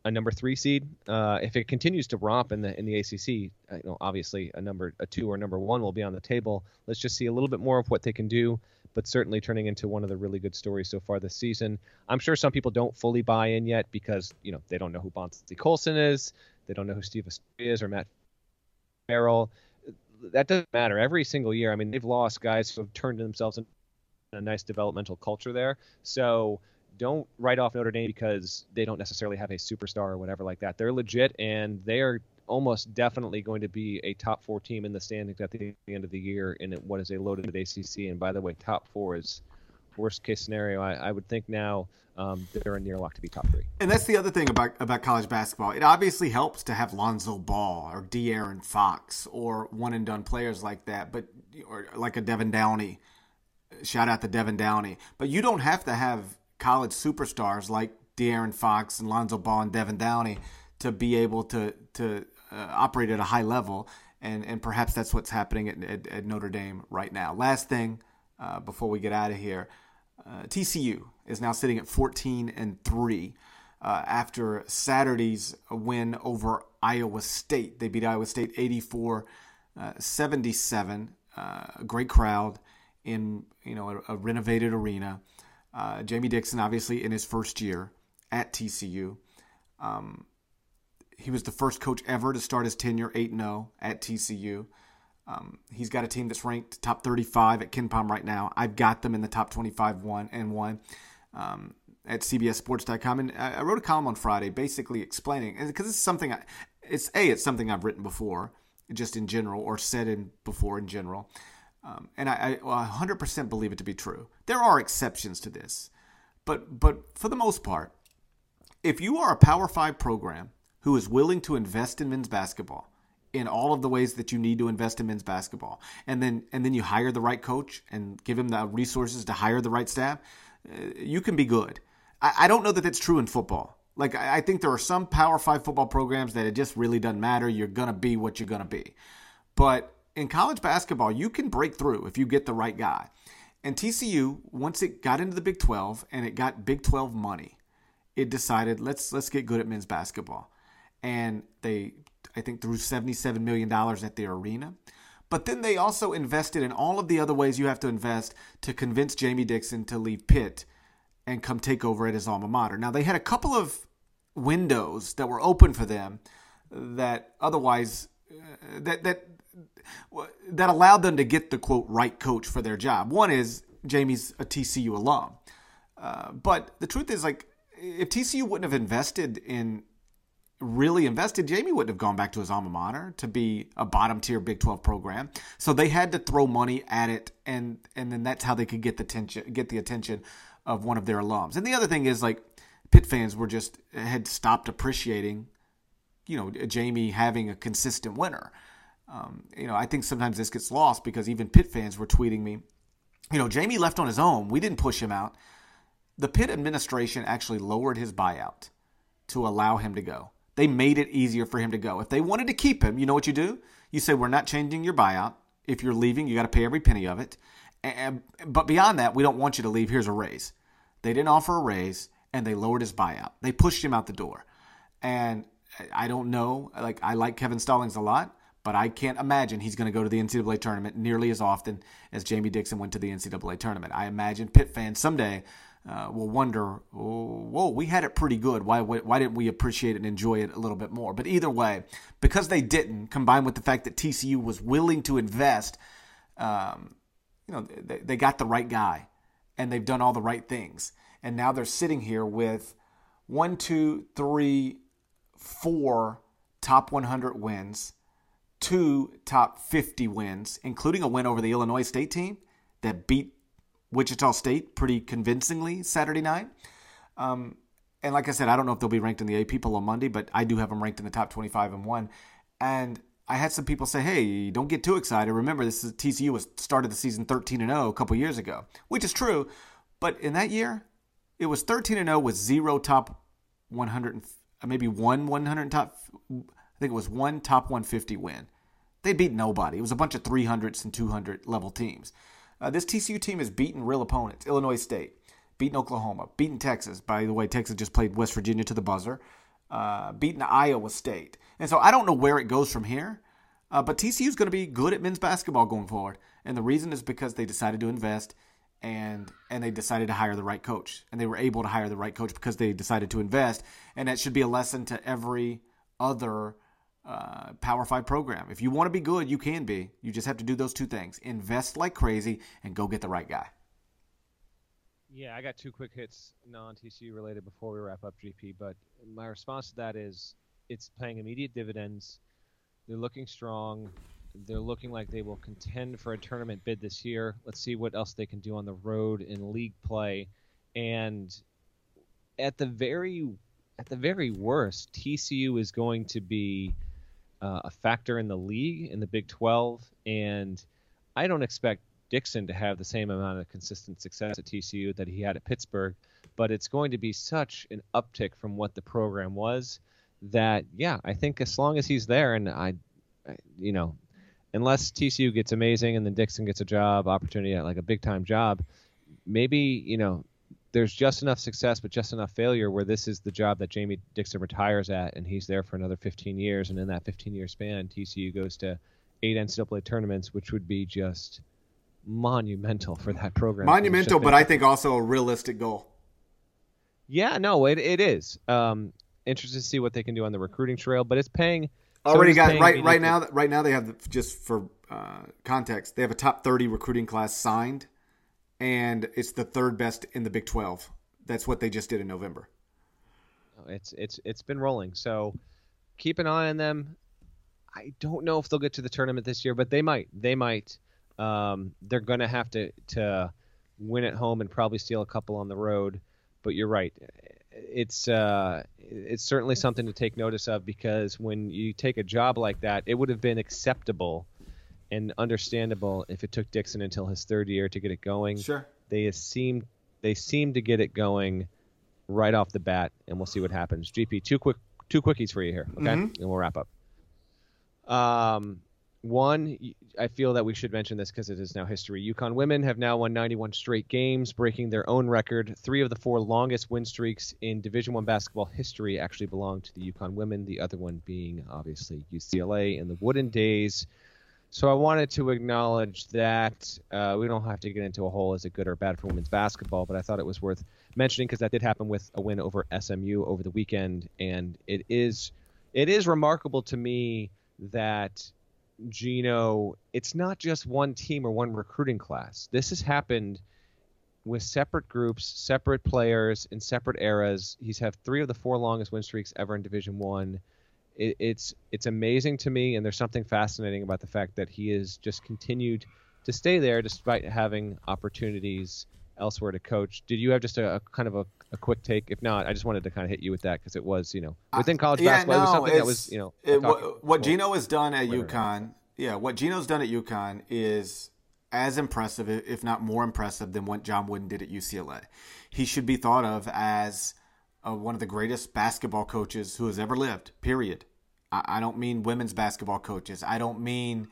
a number three seed. Uh, if it continues to romp in the in the ACC, uh, you know, obviously a number a two or number one will be on the table. Let's just see a little bit more of what they can do. but certainly turning into one of the really good stories so far this season. I'm sure some people don't fully buy in yet because you know they don't know who Bonzie Colson is, they don't know who Steve is or Matt Farrell. That doesn't matter. Every single year, I mean, they've lost guys who have turned themselves into a nice developmental culture there. So don't write off Notre Dame because they don't necessarily have a superstar or whatever like that. They're legit and they are almost definitely going to be a top four team in the standings at the end of the year in what is a loaded ACC. And by the way, top four is worst case scenario. I, I would think now um, they're a near lock to be top three. And that's the other thing about about college basketball. It obviously helps to have Lonzo Ball or De'Aaron Fox or one and done players like that, but or like a Devin Downey. Shout out to Devin Downey. But you don't have to have college superstars like De'Aaron Fox and Lonzo Ball and Devin Downey to be able to to uh, operate at a high level, and and perhaps that's what's happening at, at, at Notre Dame right now. Last thing uh, before we get out of here, uh, TCU is now sitting at 14 and three uh, after Saturday's win over Iowa State. They beat Iowa State 84 uh, 77. Uh, a great crowd in you know a, a renovated arena. Jamie Dixon, obviously in his first year at TCU. Um, he was the first coach ever to start his tenure 8 0 at TCU. Um, he's got a team that's ranked top 35 at KenPom right now. I've got them in the top 25 one and one um, at CBSSports.com. And I, I wrote a column on Friday basically explaining because it's something I, it's a it's something I've written before, just in general, or said in before in general. Um, and I, I 100% believe it to be true. There are exceptions to this, but but for the most part, if you are a Power Five program who is willing to invest in men's basketball in all of the ways that you need to invest in men's basketball. And then and then you hire the right coach and give him the resources to hire the right staff uh, you can be good. I, I, don't know that that's true in football. Like I, I think there are some power five football programs that it just really doesn't matter. You're gonna be what you're gonna be. But in college basketball you can break through if you get the right guy. And tcu once it got into the big 12 and it got big 12 money it decided let's let's get good at men's basketball and they I think threw $77 million at the arena. But then they also invested in all of the other ways you have to invest to convince Jamie Dixon to leave Pitt and come take over at his alma mater. Now they had a couple of windows that were open for them that otherwise uh, that that that allowed them to get the quote right coach for their job. One is Jamie's a TCU alum, uh, but the truth is like if TCU wouldn't have invested in really invested, Jamie wouldn't have gone back to his alma mater to be a bottom tier Big 12 program. So they had to throw money at it, and and then that's how they could get the attention get the attention of one of their alums. And the other thing is like Pitt fans were just had stopped appreciating, you know, Jamie having a consistent winner. Um, you know, I think sometimes this gets lost because even Pitt fans were tweeting me, you know, Jamie left on his own. We didn't push him out. The Pitt administration actually lowered his buyout to allow him to go. They made it easier for him to go. If they wanted to keep him, you know what you do? You say, We're not changing your buyout. If you're leaving, you got to pay every penny of it. And, but beyond that, we don't want you to leave. Here's a raise. They didn't offer a raise and they lowered his buyout. They pushed him out the door. And I don't know. Like, I like Kevin Stallings a lot, but I can't imagine he's going to go to the NCAA tournament nearly as often as Jamie Dixon went to the NCAA tournament. I imagine Pitt fans someday uh, will wonder, whoa, we had it pretty good. Why, why didn't we appreciate it and enjoy it a little bit more? But either way, because they didn't, combined with the fact that TCU was willing to invest, um, you know, they, they got the right guy and they've done all the right things. And now they're sitting here with one, two, three, four top 100 wins, two top 50 wins, including a win over the Illinois State team that beat Wichita State pretty convincingly Saturday night. Um, and like I said, I don't know if they'll be ranked in the AP poll on Monday, but I do have them ranked in the top 25 and one. And I had some people say, "Hey, don't get too excited. Remember, this is TCU was started the season 13 and 0 a couple years ago, which is true. But in that year, it was 13 and 0 with zero top 100, maybe one 100 top. I think it was one top 150 win. They beat nobody. It was a bunch of 300s and 200 level teams. Uh, this TCU team has beaten real opponents Illinois State, beaten Oklahoma, beaten Texas. By the way, Texas just played West Virginia to the buzzer, uh, beaten Iowa State. And so I don't know where it goes from here, uh, but TCU is going to be good at men's basketball going forward. And the reason is because they decided to invest and and they decided to hire the right coach, and they were able to hire the right coach because they decided to invest, and that should be a lesson to every other uh, Power Five program. If you want to be good, you can be. You just have to do those two things: invest like crazy and go get the right guy. Yeah, I got two quick hits non TCU related before we wrap up GP, but my response to that is it's paying immediate dividends. They're looking strong. They're looking like they will contend for a tournament bid this year. Let's see what else they can do on the road in league play. And at the very at the very worst, TCU is going to be uh, a factor in the league in the Big 12, and I don't expect Dixon to have the same amount of consistent success at TCU that he had at Pittsburgh, but it's going to be such an uptick from what the program was that yeah, I think as long as he's there, and I, I you know, unless TCU gets amazing and then Dixon gets a job opportunity at like a big time job, maybe you know there's just enough success but just enough failure where this is the job that Jamie Dixon retires at and he's there for another 15 years and in that 15 year span TCU goes to eight NCAA tournaments which would be just monumental for that program. Monumental, but I think also a realistic goal. Yeah, no, it it is. Um, interested to see what they can do on the recruiting trail, but it's paying. Already so got paying right right now. Right now they have just for uh, context, they have a top thirty recruiting class signed, and it's the third best in the Big Twelve. That's what they just did in November. Oh, it's it's it's been rolling. So keep an eye on them. I don't know if they'll get to the tournament this year, but they might. They might. Um, they're going to have to to win at home and probably steal a couple on the road. But you're right it's uh, it's certainly something to take notice of because when you take a job like that, it would have been acceptable and understandable if it took Dixon until his third year to get it going. Sure. They seem they seem to get it going right off the bat, and we'll see what happens. GP, two quick two quickies for you here, okay, mm-hmm. and we'll wrap up. Um, one, I feel that we should mention this because it is now history. UConn women have now won 91 straight games, breaking their own record. Three of the four longest win streaks in Division One basketball history actually belong to the UConn women. The other one being obviously UCLA in the Wooden Days. So I wanted to acknowledge that uh, we don't have to get into a whole is it good or bad for women's basketball, but I thought it was worth mentioning because that did happen with a win over SMU over the weekend, and it is it is remarkable to me that Geno, it's not just one team or one recruiting class. This has happened with separate groups, separate players in separate eras. He's had three of the four longest win streaks ever in Division One. It, it's it's amazing to me, and there's something fascinating about the fact that he has just continued to stay there despite having opportunities elsewhere to coach. Did you have just a, a kind of a, a, quick take? If not, I just wanted to kind of hit you with that because it was, you know, within college uh, yeah, basketball, no, it was something that was, you know, it, what, what Geno has done at UConn, yeah, what Geno's done at UConn is as impressive, if not more impressive, than what John Wooden did at UCLA. He should be thought of as one of the greatest basketball coaches who has ever lived. Period. I, I don't mean women's basketball coaches. I don't mean,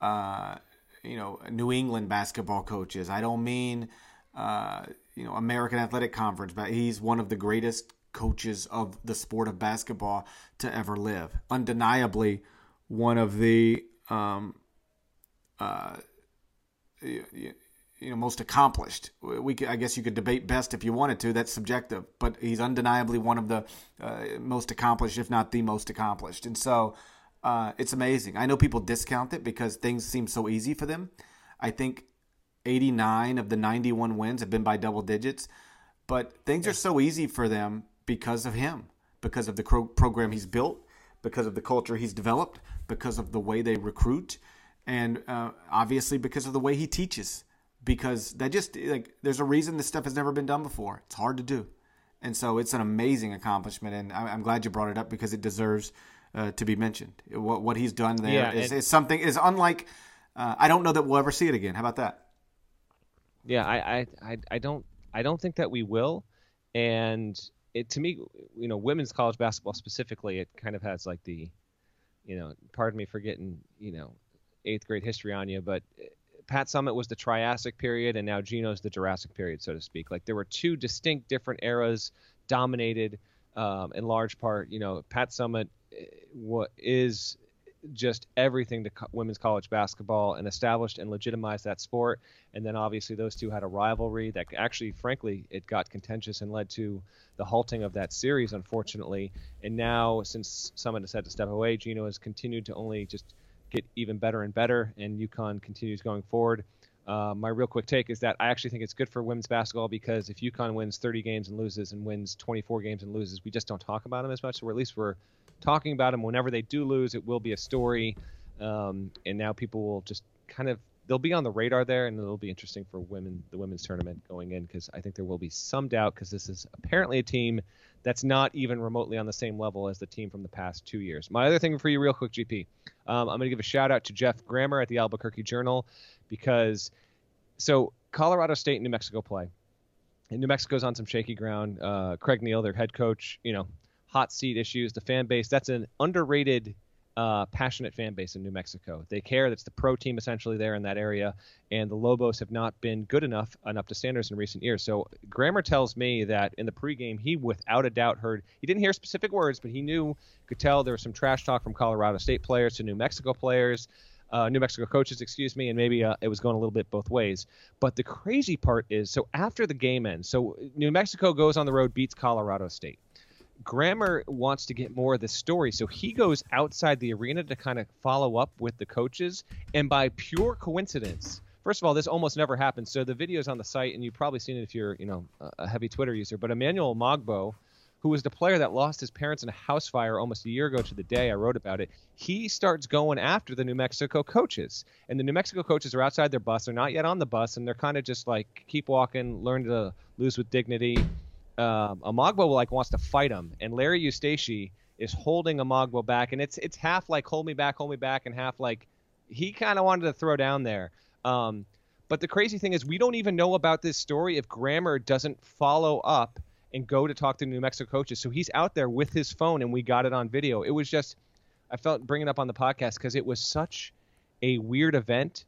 uh, you know, New England basketball coaches. I don't mean uh, you know American Athletic Conference, but he's one of the greatest coaches of the sport of basketball to ever live. Undeniably, one of the um, uh, you, know most accomplished. We could, I guess you could debate best if you wanted to. That's subjective, but he's undeniably one of the uh, most accomplished, if not the most accomplished. And so uh, it's amazing. I know people discount it because things seem so easy for them. I think 89 of the 91 wins have been by double digits. But things are so easy for them because of him, because of the program he's built, because of the culture he's developed, because of the way they recruit, and uh, obviously because of the way he teaches. Because that just like there's a reason this stuff has never been done before. It's hard to do, and so it's an amazing accomplishment. And I'm glad you brought it up because it deserves uh, to be mentioned. What what he's done there yeah, is, is something is unlike. Uh, I don't know that we'll ever see it again. How about that? Yeah, I, I, I don't I don't think that we will. And it to me, you know, women's college basketball specifically, it kind of has like the, you know, pardon me for getting, you know, eighth grade history on you, but Pat Summitt was the Triassic period, and now Geno's the Jurassic period, so to speak. Like there were two distinct different eras dominated um, in large part. You know, Pat Summitt uh, what is just everything to co- women's college basketball and established and legitimized that sport. And then obviously those two had a rivalry that actually, frankly, it got contentious and led to the halting of that series, unfortunately. And now, since someone has had to step away, Geno has continued to only just get even better and better, and UConn continues going forward. Uh, my real quick take is that I actually think it's good for women's basketball because if UConn wins 30 games and loses and wins 24 games and loses, we just don't talk about them as much. So at least we're talking about them. Whenever they do lose, it will be a story, um, and now people will just kind of they'll be on the radar there, and it'll be interesting for women the women's tournament going in because I think there will be some doubt because this is apparently a team that's not even remotely on the same level as the team from the past two years. My other thing for you, real quick, GP, um, I'm going to give a shout out to Geoff Grammer at the Albuquerque Journal because so Colorado State and New Mexico play. And New Mexico's on some shaky ground. Uh, Craig Neal, their head coach, you know, hot seat issues. The fan base, that's an underrated, uh, passionate fan base in New Mexico. They care. That's the pro team essentially there in that area. And the Lobos have not been good enough and up to standards in recent years. So Grammer tells me that in the pregame, he without a doubt heard, he didn't hear specific words, but he knew, could tell there was some trash talk from Colorado State players to New Mexico players uh, New Mexico coaches, excuse me, and maybe uh, it was going a little bit both ways. But the crazy part is, so after the game ends, so New Mexico goes on the road, beats Colorado State. Grammer wants to get more of the story, so he goes outside the arena to kind of follow up with the coaches. And by pure coincidence, first of all, this almost never happens. So the video is on the site, and you've probably seen it if you're, you know, a heavy Twitter user. But Emmanuel Omogbo, who was the player that lost his parents in a house fire almost a year ago to the day I wrote about it, he starts going after the New Mexico coaches. And the New Mexico coaches are outside their bus. They're not yet on the bus, and they're kind of just like, keep walking, learn to lose with dignity. Um, Omogbo like wants to fight him, and Larry Eustachy is holding Omogbo back, and it's it's half like hold me back, hold me back, and half like he kind of wanted to throw down there. Um, but the crazy thing is, we don't even know about this story if Grammer doesn't follow up and go to talk to New Mexico coaches. So he's out there with his phone, and we got it on video. It was just, I felt bringing up on the podcast because it was such a weird event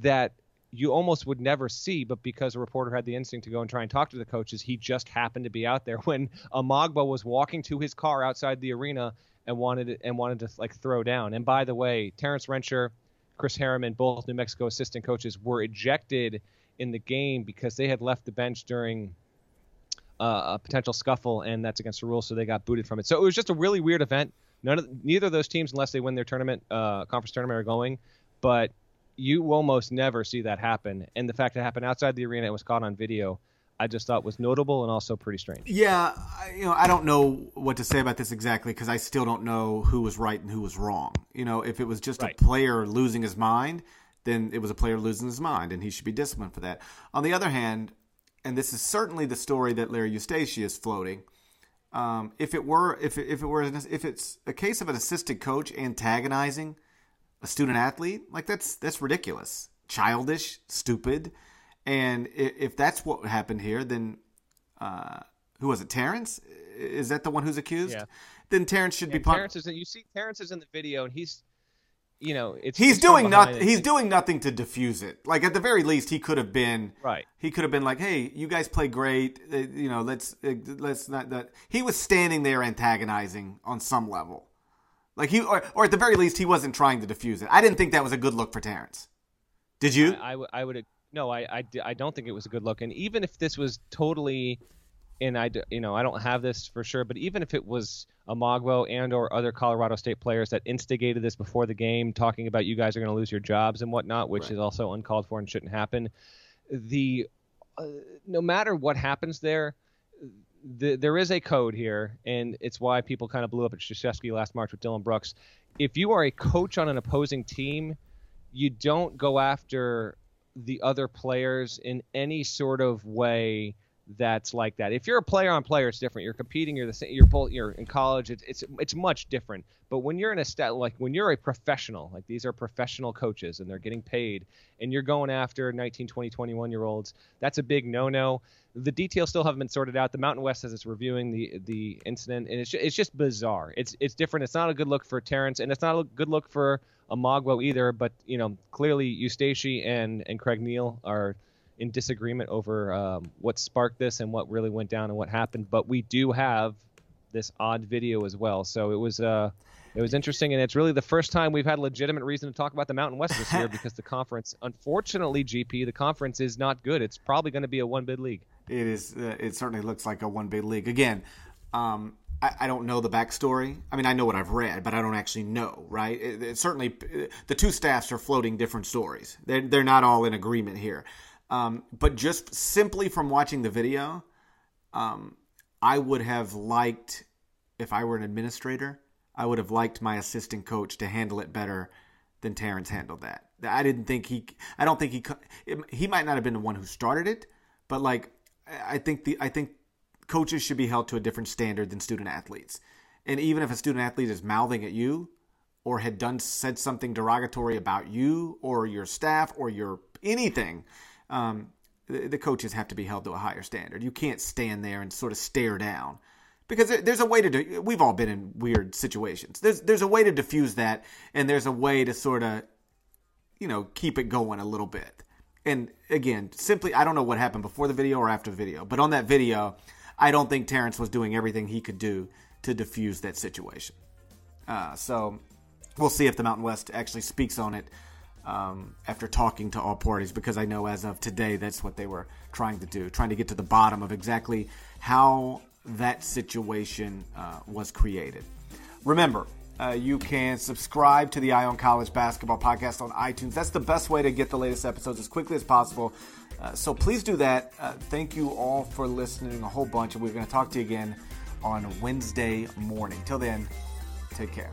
that you almost would never see, but because a reporter had the instinct to go and try and talk to the coaches, he just happened to be out there when Omogbo was walking to his car outside the arena and wanted and wanted to like throw down. And by the way, Terrence Rencher, Chris Harriman, both New Mexico assistant coaches, were ejected in the game because they had left the bench during uh, a potential scuffle, and that's against the rules, so they got booted from it. So it was just a really weird event. None of neither of those teams, unless they win their tournament, uh, conference tournament, are going. But you almost never see that happen, and the fact it happened outside the arena, it was caught on video. I just thought was notable and also pretty strange. Yeah, you know, I don't know what to say about this exactly because I still don't know who was right and who was wrong. You know, if it was just right. a player losing his mind, then it was a player losing his mind, and he should be disciplined for that. On the other hand, and this is certainly the story that Larry Eustachy is floating. Um, if it were, if it, if it were, if it's a case of an assistant coach antagonizing a student athlete, like that's that's ridiculous, childish, stupid, and if, if that's what happened here, then uh, who was it? Terrence? Is that the one who's accused? Yeah. Then Terrence should yeah, be. Terrence is. In, you see, Terrence is in the video, and he's you know, it's he's it's doing nothing. He's doing nothing to diffuse it. Like at the very least, he could have been right. He could have been like, "Hey, you guys play great. Uh, you know, let's uh, let's not." That he was standing there antagonizing on some level. Like he, or, or at the very least, he wasn't trying to defuse it. I didn't think that was a good look for Terrence. Did you? I, I, would. No, I, I, I don't think it was a good look. And even if this was totally and I, you know, I don't have this for sure, but even if it was Omogbo and or other Colorado State players that instigated this before the game, talking about you guys are going to lose your jobs and whatnot, which right. is also uncalled for and shouldn't happen, the uh, no matter what happens there, the, there is a code here, and it's why people kind of blew up at Krzyzewski last March with Dillon Brooks. If you are a coach on an opposing team, you don't go after the other players in any sort of way that's like that. If you're a player on player, it's different. You're competing. You're the same. You're both. You're in college. It's it's it's much different. But when you're in a stat like when you're a professional, like these are professional coaches and they're getting paid, and you're going after 19, 20, 21 year olds, that's a big no no. The details still haven't been sorted out. The Mountain West says it's reviewing the the incident, and it's just, it's just bizarre. It's it's different. It's not a good look for Terrence, and it's not a good look for Omogbo either. But you know, clearly Eustachy and and Craig Neal are in disagreement over um, what sparked this and what really went down and what happened. But we do have this odd video as well. So it was uh, it was interesting, and it's really the first time we've had a legitimate reason to talk about the Mountain West this year because the conference, unfortunately, GP, the conference is not good. It's probably going to be a one bid league. It is. Uh, it certainly looks like a one bid league. Again, um, I, I, don't know the backstory. I mean, I know what I've read, but I don't actually know. Right? It, it certainly, the two staffs are floating different stories. They're they're not all in agreement here. Um, but just simply from watching the video, um, I would have liked if I were an administrator I would have liked my assistant coach to handle it better than Terrence handled that. I didn't think he. I don't think he. He might not have been the one who started it, but like I think the I think coaches should be held to a different standard than student athletes. And even if a student athlete is mouthing at you, or had done said something derogatory about you or your staff or your anything, um, the, the coaches have to be held to a higher standard. You can't stand there and sort of stare down because there's a way to do, we've all been in weird situations. There's there's a way to diffuse that and there's a way to sort of you know keep it going a little bit. And again simply i don't know what happened before the video or after the video but on that video i don't think terrence was doing everything he could do to diffuse that situation. Uh, so we'll see if the mountain west actually speaks on it um, after talking to all parties because i know as of today that's what they were trying to do trying to get to the bottom of exactly how that situation uh, was created. Remember, uh, you can subscribe to the Eye on College Basketball Podcast on iTunes. That's the best way to get the latest episodes as quickly as possible. Uh, so please do that. Uh, thank you all for listening a whole bunch, and we're going to talk to you again on Wednesday morning. Till then, take care.